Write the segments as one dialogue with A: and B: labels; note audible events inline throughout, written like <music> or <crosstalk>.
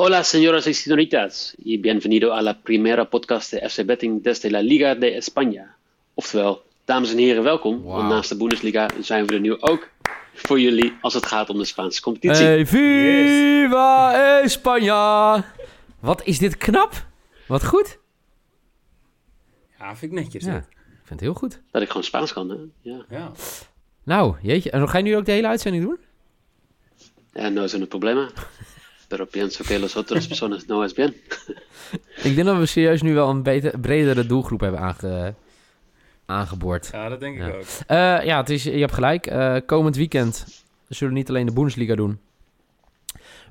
A: Hola, señoras y señoritas, y bienvenido a la primera podcast de FC Betting desde la Liga de España. Oftewel, dames en heren, welkom. Want naast de Bundesliga zijn we er nu ook voor jullie als het gaat om de Spaanse competitie.
B: Hey, viva España! Wat is dit knap? Wat goed.
C: Ja, vind ik netjes.
B: Ja, ik vind het heel goed.
A: Dat ik gewoon Spaans kan, hè? Ja.
C: Ja.
B: Nou, jeetje. En ga je nu ook de hele uitzending doen?
A: Ja, no son el problema. Pero pienso que los otros <laughs> personas no es bien.
B: Ik denk dat we serieus nu wel een beter, bredere doelgroep hebben aange, aangeboord.
C: ja, dat denk ik
B: Ja.
C: ook.
B: Eh, ja, het is, je hebt gelijk. Eh, komend weekend zullen we niet alleen de Bundesliga doen.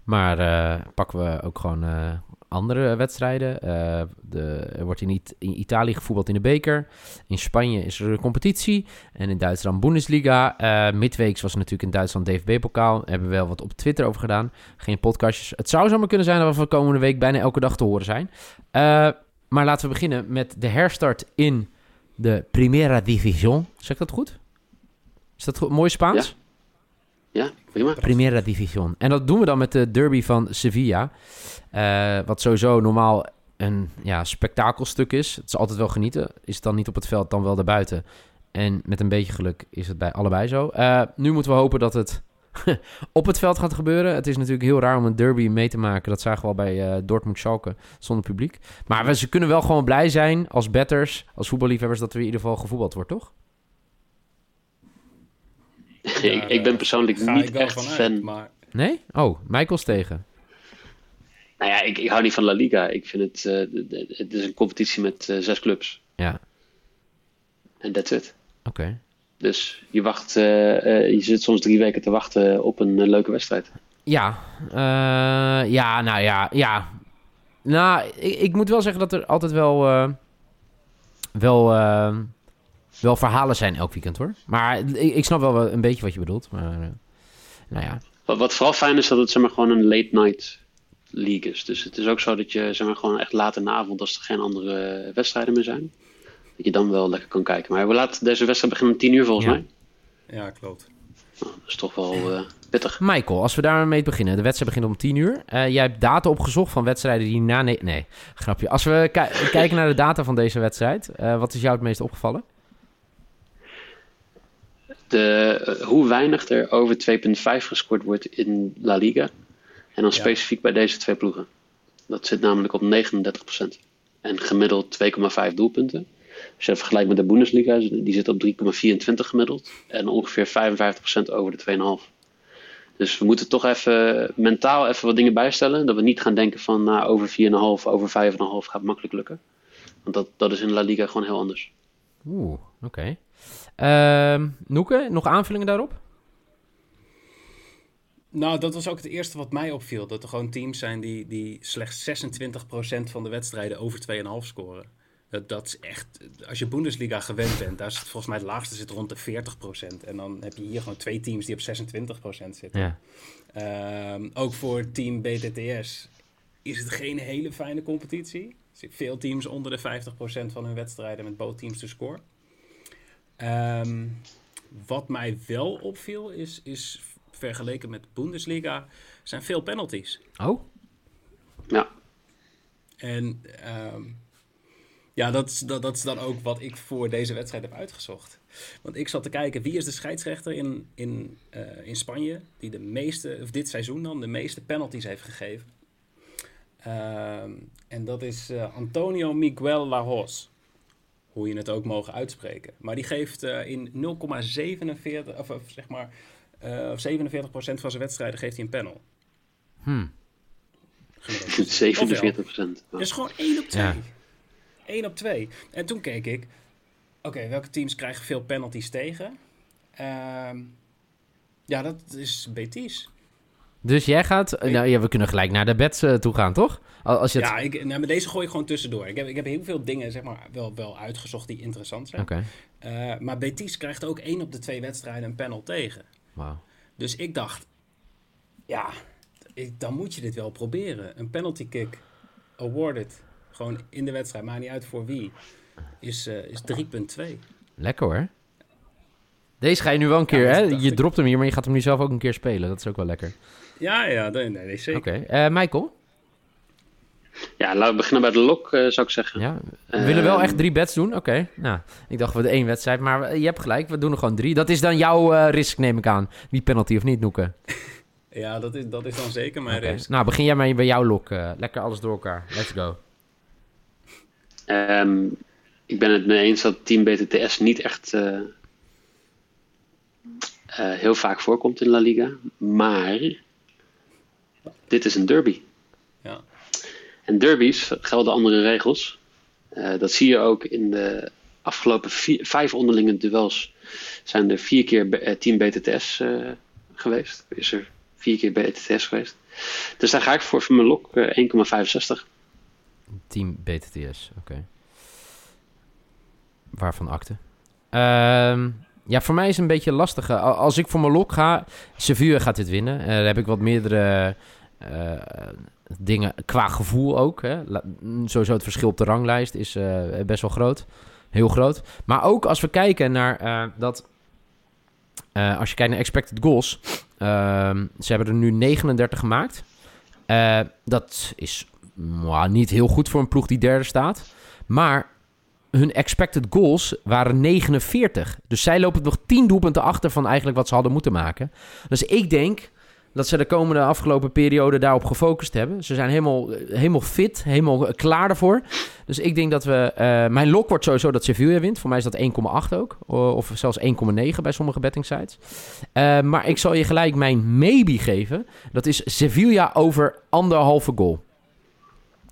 B: Maar eh, pakken we ook gewoon eh, andere wedstrijden. Eh, de, er wordt in, It- in Italië gevoetbald in de beker. In Spanje is er een competitie. En in Duitsland Bundesliga. Eh midweeks was natuurlijk in Duitsland DFB-pokaal. Hebben we wel wat op Twitter over gedaan. Geen podcastjes. Het zou zomaar kunnen zijn dat we komende week bijna elke dag te horen zijn. Eh, maar laten we beginnen met de herstart in de Primera División. Zeg ik dat goed? Is dat goed? mooi Spaans?
A: Ja, prima.
B: Primera División. En dat doen we dan met de derby van Sevilla. Eh, wat sowieso normaal een ja, spektakelstuk is. Het is altijd wel genieten. Is het dan niet op het veld, dan wel daarbuiten. En met een beetje geluk is het bij allebei zo. Eh, nu moeten we hopen dat het <laughs> op het veld gaat gebeuren. Het is natuurlijk heel raar om een derby mee te maken. Dat zagen we al bij eh Dortmund-Schalke zonder publiek. Maar we, ze kunnen wel gewoon blij zijn als betters, als voetballiefhebbers... dat er in ieder geval gevoetbald wordt, toch?
A: Ik, ik ben persoonlijk
C: Ga
A: niet
C: ik wel
A: echt
C: vanuit,
A: fan.
C: Maar
B: Nee? Oh, Michaels tegen.
A: Nou ja, ik, ik hou niet van La Liga. Ik vind het, eh, het is een competitie met eh, zes clubs.
B: Ja,
A: En that's it.
B: oké.
A: Dus je wacht, eh, eh, je zit soms drie weken te wachten op een leuke wedstrijd.
B: Ja, eh, ja, nou ja, ja. Nou, ik, ik moet wel zeggen dat er altijd wel, eh, wel, wel verhalen zijn elk weekend hoor. Maar ik, ik snap wel een beetje wat je bedoelt. Maar, eh, nou ja,
A: Wat, wat vooral fijn is dat het zeg maar, gewoon een late night league is. Dus het is ook zo dat je zeg maar, gewoon echt laat in de avond, als er geen andere wedstrijden meer zijn, dat je dan wel lekker kan kijken. Maar we laten deze wedstrijd beginnen om 10 uur volgens
B: Ja.
A: mij.
C: ja, klopt.
A: Nou, dat is toch wel eh, pittig.
B: Michael, als we daarmee beginnen. De wedstrijd begint om 10 uur. Eh, jij hebt data opgezocht van wedstrijden die na... Nee, nee grapje. Als we ki- kijken naar de data van deze wedstrijd, eh, wat is jou het meest opgevallen?
A: De, eh, hoe weinig er over 2,5 gescoord wordt in La Liga. En dan
C: Ja.
A: specifiek bij deze twee ploegen. Dat zit namelijk op 39%. En gemiddeld 2,5 doelpunten. Als je dat vergelijkt met de Bundesliga, die zit op 3,24 gemiddeld. En ongeveer 55% over de 2,5. Dus we moeten toch even mentaal even wat dingen bijstellen. Dat we niet gaan denken van nou, over 4,5, over 5,5 gaat makkelijk lukken. Want dat, dat is in La Liga gewoon heel anders.
B: Oeh, oké. Ehm Noeke, nog aanvullingen daarop?
C: Nou, dat was ook het eerste wat mij opviel. Dat er gewoon teams zijn die, die slechts 26% van de wedstrijden over 2,5 scoren. Dat, dat is echt, als je Bundesliga gewend bent, daar het volgens mij het laagste zit rond de 40%. En dan heb je hier gewoon twee teams die op 26% zitten.
B: Ja.
C: Ehm, ook voor team BTTS is het geen hele fijne competitie. Veel teams onder de 50% van hun wedstrijden met both teams te score. Ehm, wat mij wel opviel is, is vergeleken met Bundesliga zijn veel penalties.
B: Oh,
A: Ja,
C: En ehm, ja, dat is, dat, dat is dan ook wat ik voor deze wedstrijd heb uitgezocht. Want ik zat te kijken, wie is de scheidsrechter in, in, eh, in Spanje... die de meeste, of dit seizoen dan, de meeste penalties heeft gegeven. Ehm, en dat is eh, Antonio Miguel Lajos. Hoe je het ook mogen uitspreken. Maar die geeft eh, in 0,47, of, of zeg maar... eh 47% van zijn wedstrijden geeft hij een panel.
B: hmm.
C: Gemiddeld.
A: 47 procent.
C: Dat is gewoon 1 op 2.
B: Ja.
C: 1 op 2. En toen keek ik, oké, welke teams krijgen veel penalties tegen? Ehm, Ja, dat is Betis.
B: Dus jij gaat...
C: Ik-
B: Nou ja, we kunnen gelijk naar de beds eh, toe gaan, toch? Al- Als je het...
C: Ja, ik, nou, maar deze gooi ik gewoon tussendoor. Ik heb, ik heb heel veel dingen zeg maar, wel, wel uitgezocht die interessant zijn.
B: Oké,
C: Eh, maar Betis krijgt ook één op de twee wedstrijden een panel tegen.
B: wauw.
C: Dus ik dacht, ja, ik, dan moet je dit wel proberen. Een penalty kick awarded, gewoon in de wedstrijd, maakt niet uit voor wie, is, eh, is 3,2.
B: Lekker hoor. Deze ga je nu wel een keer, hè? Je
C: ik.
B: dropt hem hier, maar je gaat hem nu zelf ook een keer spelen. Dat is ook wel lekker.
C: Ja, ja, nee, nee, nee, zeker.
B: Oké, eh, Michael?
A: Ja, laten we beginnen bij de lok, eh, zou ik zeggen.
B: Ja, we willen wel
A: Ehm,
B: echt drie bets doen. Oké, nou, ik dacht we de één wedstrijd, maar je hebt gelijk, we doen er gewoon drie. Dat is dan jouw eh, risk, neem ik aan. Wie penalty of niet, Noeke. <laughs>
C: Ja, dat is, dat is dan zeker mijn
B: Oké,
C: race.
B: Nou, begin jij maar bij jouw lok. eh, lekker alles door elkaar. Let's go.
A: Ehm, ik ben het mee eens dat Team BTTS niet echt heel vaak voorkomt in La Liga. Maar dit is een derby.
C: Ja.
A: En derbies gelden andere regels. Eh, dat zie je ook in de afgelopen vier- vijf onderlinge duels. Zijn er vier keer eh, Team BTTS eh, geweest. Is er vier keer BTTS geweest. Dus daar ga ik voor, voor mijn lok eh, 1,65.
B: Team BTTS, oké. Waarvan akte? Ehm, ja, voor mij is het een beetje lastig. al- Als ik voor mijn lok ga, Sevilla gaat dit winnen. Eh, daar heb ik wat meerdere eh, dingen qua gevoel ook. Hè. Mm, sowieso het verschil op de ranglijst is eh, best wel groot. Heel groot. Maar ook als we kijken naar dat... als je kijkt naar expected goals. ehm, ze hebben er nu 39 gemaakt. Dat is niet heel goed voor een ploeg die derde staat. Maar hun expected goals waren 49. Dus zij lopen nog 10 doelpunten achter van eigenlijk wat ze hadden moeten maken. Dus ik denk dat ze de komende afgelopen periode daarop gefocust hebben. Ze zijn helemaal, helemaal fit, helemaal klaar daarvoor. Dus ik denk dat we... eh, mijn lok wordt sowieso dat Sevilla wint. Voor mij is dat 1,8 ook. Of zelfs 1,9 bij sommige betting sites. Eh, maar ik zal je gelijk mijn maybe geven. Dat is Sevilla over anderhalve goal.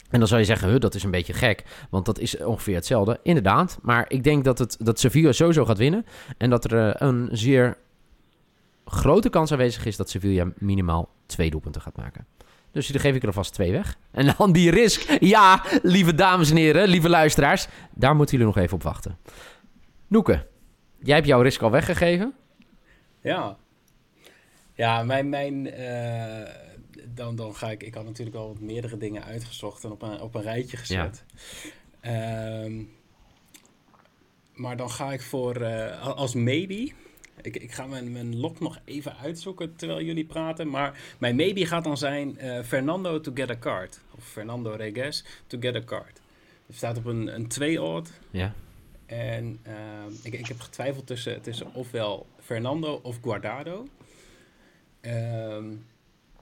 B: En dan zou je zeggen, dat is een beetje gek. Want dat is ongeveer hetzelfde. Inderdaad. Maar ik denk dat, het, dat Sevilla sowieso gaat winnen. En dat er eh, een zeer grote kans aanwezig is dat Sevilla minimaal twee doelpunten gaat maken. Dus dan geef ik er alvast twee weg. En dan die risk. Ja, lieve dames en heren, lieve luisteraars. Daar moeten jullie nog even op wachten. Noeke, jij hebt jouw risk al weggegeven.
C: Ja. Ja, mijn, mijn eh, dan, dan ga ik, ik had natuurlijk al meerdere dingen uitgezocht en op een, op een rijtje gezet. Ehm, maar dan ga ik voor, eh, als maybe, ik, ik ga mijn, mijn lok nog even uitzoeken terwijl jullie praten, maar mijn maybe gaat dan zijn eh, Fernando to get a card. Of Fernando Reges to get a card. Er staat op een, een 2-odd
B: Ja.
C: en ehm, ik, ik heb getwijfeld tussen, tussen ofwel Fernando of Guardado. Ehm,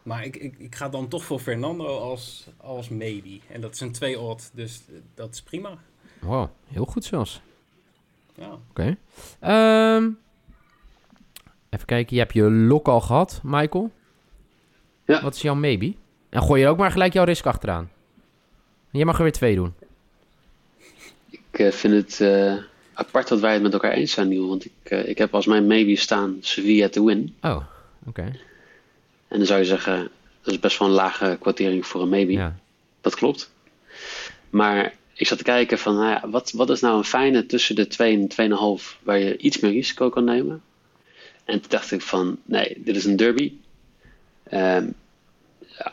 C: maar ik, ik, ik ga dan toch voor Fernando als, als maybe. En dat is een 2 odd, dus dat is prima.
B: Wow, heel goed zelfs.
C: Ja.
B: Oké. Ehm, even kijken, je hebt je lok al gehad, Michael.
A: Ja.
B: Wat is jouw maybe? En gooi je ook maar gelijk jouw risk achteraan. Jij mag er weer twee doen.
A: Ik eh, vind het eh, apart dat wij het met elkaar eens zijn, Niel. Want ik, eh, ik heb als mijn maybe staan Sevilla to win.
B: Oh, oké.
A: En dan zou je zeggen, dat is best wel een lage kwartering voor een maybe.
B: Ja.
A: Dat klopt. Maar ik zat te kijken van, nou ja, wat, wat is nou een fijne tussen de 2 en 2,5 waar je iets meer risico kan nemen? En toen dacht ik van, nee, dit is een derby. Ehm,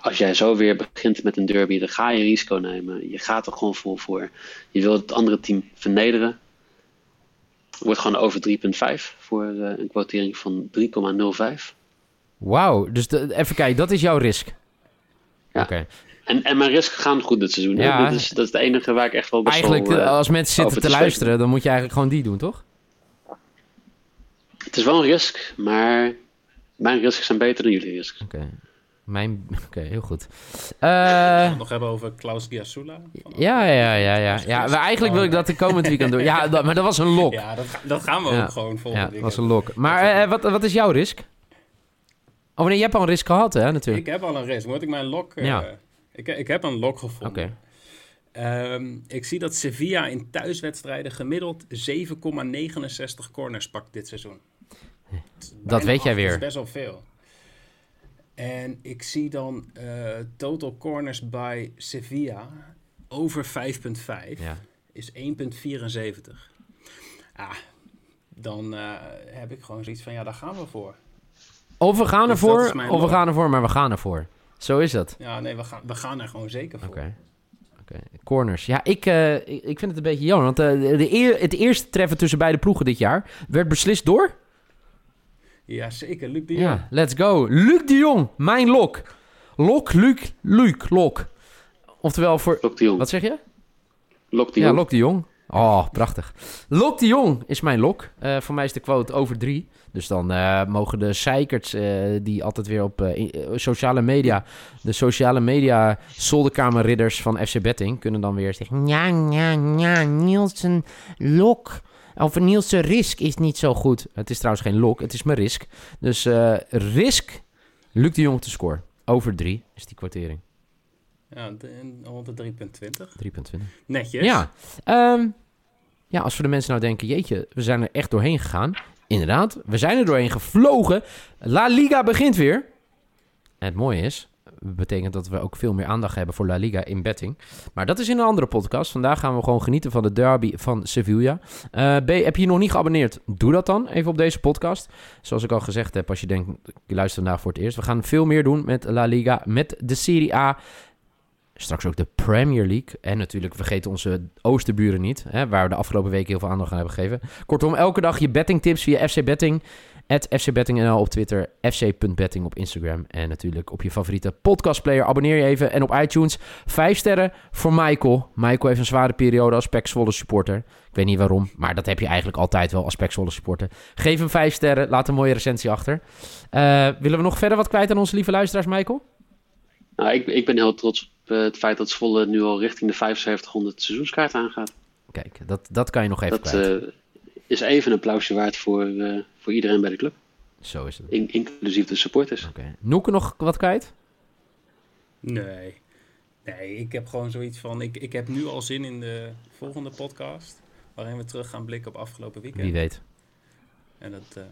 A: als jij zo weer begint met een derby, dan ga je risico nemen. Je gaat er gewoon vol voor. Je wilt het andere team vernederen. Wordt gewoon over 3,5 voor eh, een kwartering van 3,05.
B: Wauw, dus de- even kijken, dat is jouw risk.
A: Ja.
B: Oké.
A: En, en mijn risk gaan goed dit seizoen. hè?
B: Ja.
A: Dit is, dat is het enige waar ik echt wel best
B: Eigenlijk,
A: wel... eh,
B: eh, als mensen zitten te
A: te
B: luisteren, dan moet je eigenlijk gewoon die doen, toch?
A: Het is wel een risk, maar mijn risks zijn beter dan jullie risks.
B: Oké. Mijn... <laughs> Oké, heel goed.
C: Gaan
B: Eh
C: we het nog hebben over Klaus Giasula? Van-
B: ja, ja, ja, ja. ja maar eigenlijk wil ik dat de komend weekend doen. Ja, dat, maar dat was een lok.
C: Ja, dat, dat gaan we
B: Ja.
C: ook gewoon volgende
B: Ja,
C: weekend.
B: was een lok. Maar eh, wat, wat is jouw risk? Oh nee, je hebt al een risk gehad, hè, natuurlijk.
C: Ik heb al een risk. Moet ik mijn lok... eh,
B: Ja.
C: ik, ik heb een lok
B: Oké.
C: gevonden. Ehm, ik zie dat Sevilla in thuiswedstrijden gemiddeld 7,69 corners pakt dit seizoen.
B: Dat weet jij weer.
C: is best wel veel. En ik zie dan eh, total corners bij Sevilla over 5,5
B: Ja.
C: is 1,74. Ah, dan eh, heb ik gewoon zoiets van, ja, daar gaan we voor.
B: Of we gaan
C: Dus
B: ervoor, of we gaan ervoor, maar we gaan ervoor. Zo is dat.
C: Ja, nee, we gaan, we gaan er gewoon zeker voor.
B: Oké. Oké. Corners. Ja, ik, eh, ik, vind het een beetje jammer. Want eh, de eer, het eerste treffen tussen beide ploegen dit jaar werd beslist door...
C: Ja, zeker. Luc de Jong.
B: Ja, let's go. Luc de Jong, mijn lok. Lok, Luc, Luc, lok. Oftewel voor...
A: Lok de Jong.
B: Wat zeg je?
A: Lok de
B: Ja,
A: Jong.
B: Lok de Jong. Oh, prachtig. Lok de Jong is mijn lok. Eh, voor mij is de quote over drie. Dus dan eh, mogen de zeikerts eh, die altijd weer op sociale media... de sociale media zolderkamerridders van FC Betting... kunnen dan weer zeggen... Ja, ja, ja, Nielsen lok... Of Nielsen risk is niet zo goed. Het is trouwens geen lok, het is mijn risk. Dus risk, Luc de Jong te scoren. Over drie is die kwartering. 3,20.
C: Ja, rond de 3,20. Netjes.
B: Ja. Ehm, ja, als voor de mensen nou denken, jeetje, we zijn er echt doorheen gegaan. Inderdaad, we zijn er doorheen gevlogen. La Liga begint weer. En het mooie is, betekent dat we ook veel meer aandacht hebben voor La Liga in betting. Maar dat is in een andere podcast. Vandaag gaan we gewoon genieten van de derby van Sevilla. Eh, B, heb je je nog niet geabonneerd? Doe dat dan even op deze podcast. Zoals ik al gezegd heb, als je denkt, je luistert vandaag voor het eerst. We gaan veel meer doen met La Liga, met de Serie A. Straks ook de Premier League. En natuurlijk vergeten onze oosterburen niet. Hè, waar we de afgelopen weken heel veel aandacht aan hebben gegeven. Kortom, elke dag je bettingtips via FC Betting. At FC BettingNL op Twitter. FC.betting op Instagram. En natuurlijk op je favoriete podcastplayer. Abonneer je even. En op iTunes. Vijf sterren voor Michael. Michael heeft een zware periode als Pek supporter. Ik weet niet waarom. Maar dat heb je eigenlijk altijd wel als Pek supporter. Geef hem vijf sterren. Laat een mooie recensie achter. Eh, willen we nog verder wat kwijt aan onze lieve luisteraars, Michael?
A: Nou, ik, ik ben heel trots op eh, het feit dat Zwolle nu al richting de 7500 seizoenskaart aangaat.
B: Kijk, dat, dat kan je nog even
A: Dat
B: kwijt.
A: eh, is even een applausje waard voor, eh, voor iedereen bij de club.
B: Zo is het.
A: In- inclusief de supporters.
B: Oké. Noeke nog wat kwijt?
C: Nee. Nee, ik heb gewoon zoiets van... Ik, ik heb nu al zin in de volgende podcast... waarin we terug gaan blikken op afgelopen weekend.
B: Wie weet.
C: En dat eh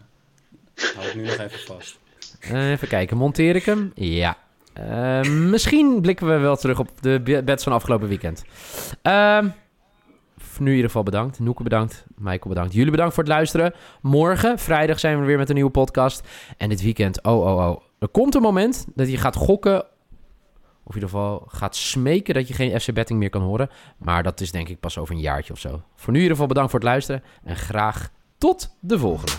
C: hou ik nu nog even vast.
B: Eh, even kijken, monteer ik hem? Ja. Eh, misschien blikken we wel terug op de be- bets van afgelopen weekend. Ehm, voor nu in ieder geval bedankt. Noeke bedankt. Michael bedankt. Jullie bedankt voor het luisteren. Morgen, vrijdag, zijn we weer met een nieuwe podcast. En dit weekend, oh, oh, oh. Er komt een moment dat je gaat gokken. Of in ieder geval gaat smeken dat je geen FC Betting meer kan horen. Maar dat is denk ik pas over een jaartje of zo. Voor nu in ieder geval bedankt voor het luisteren. En graag tot de volgende.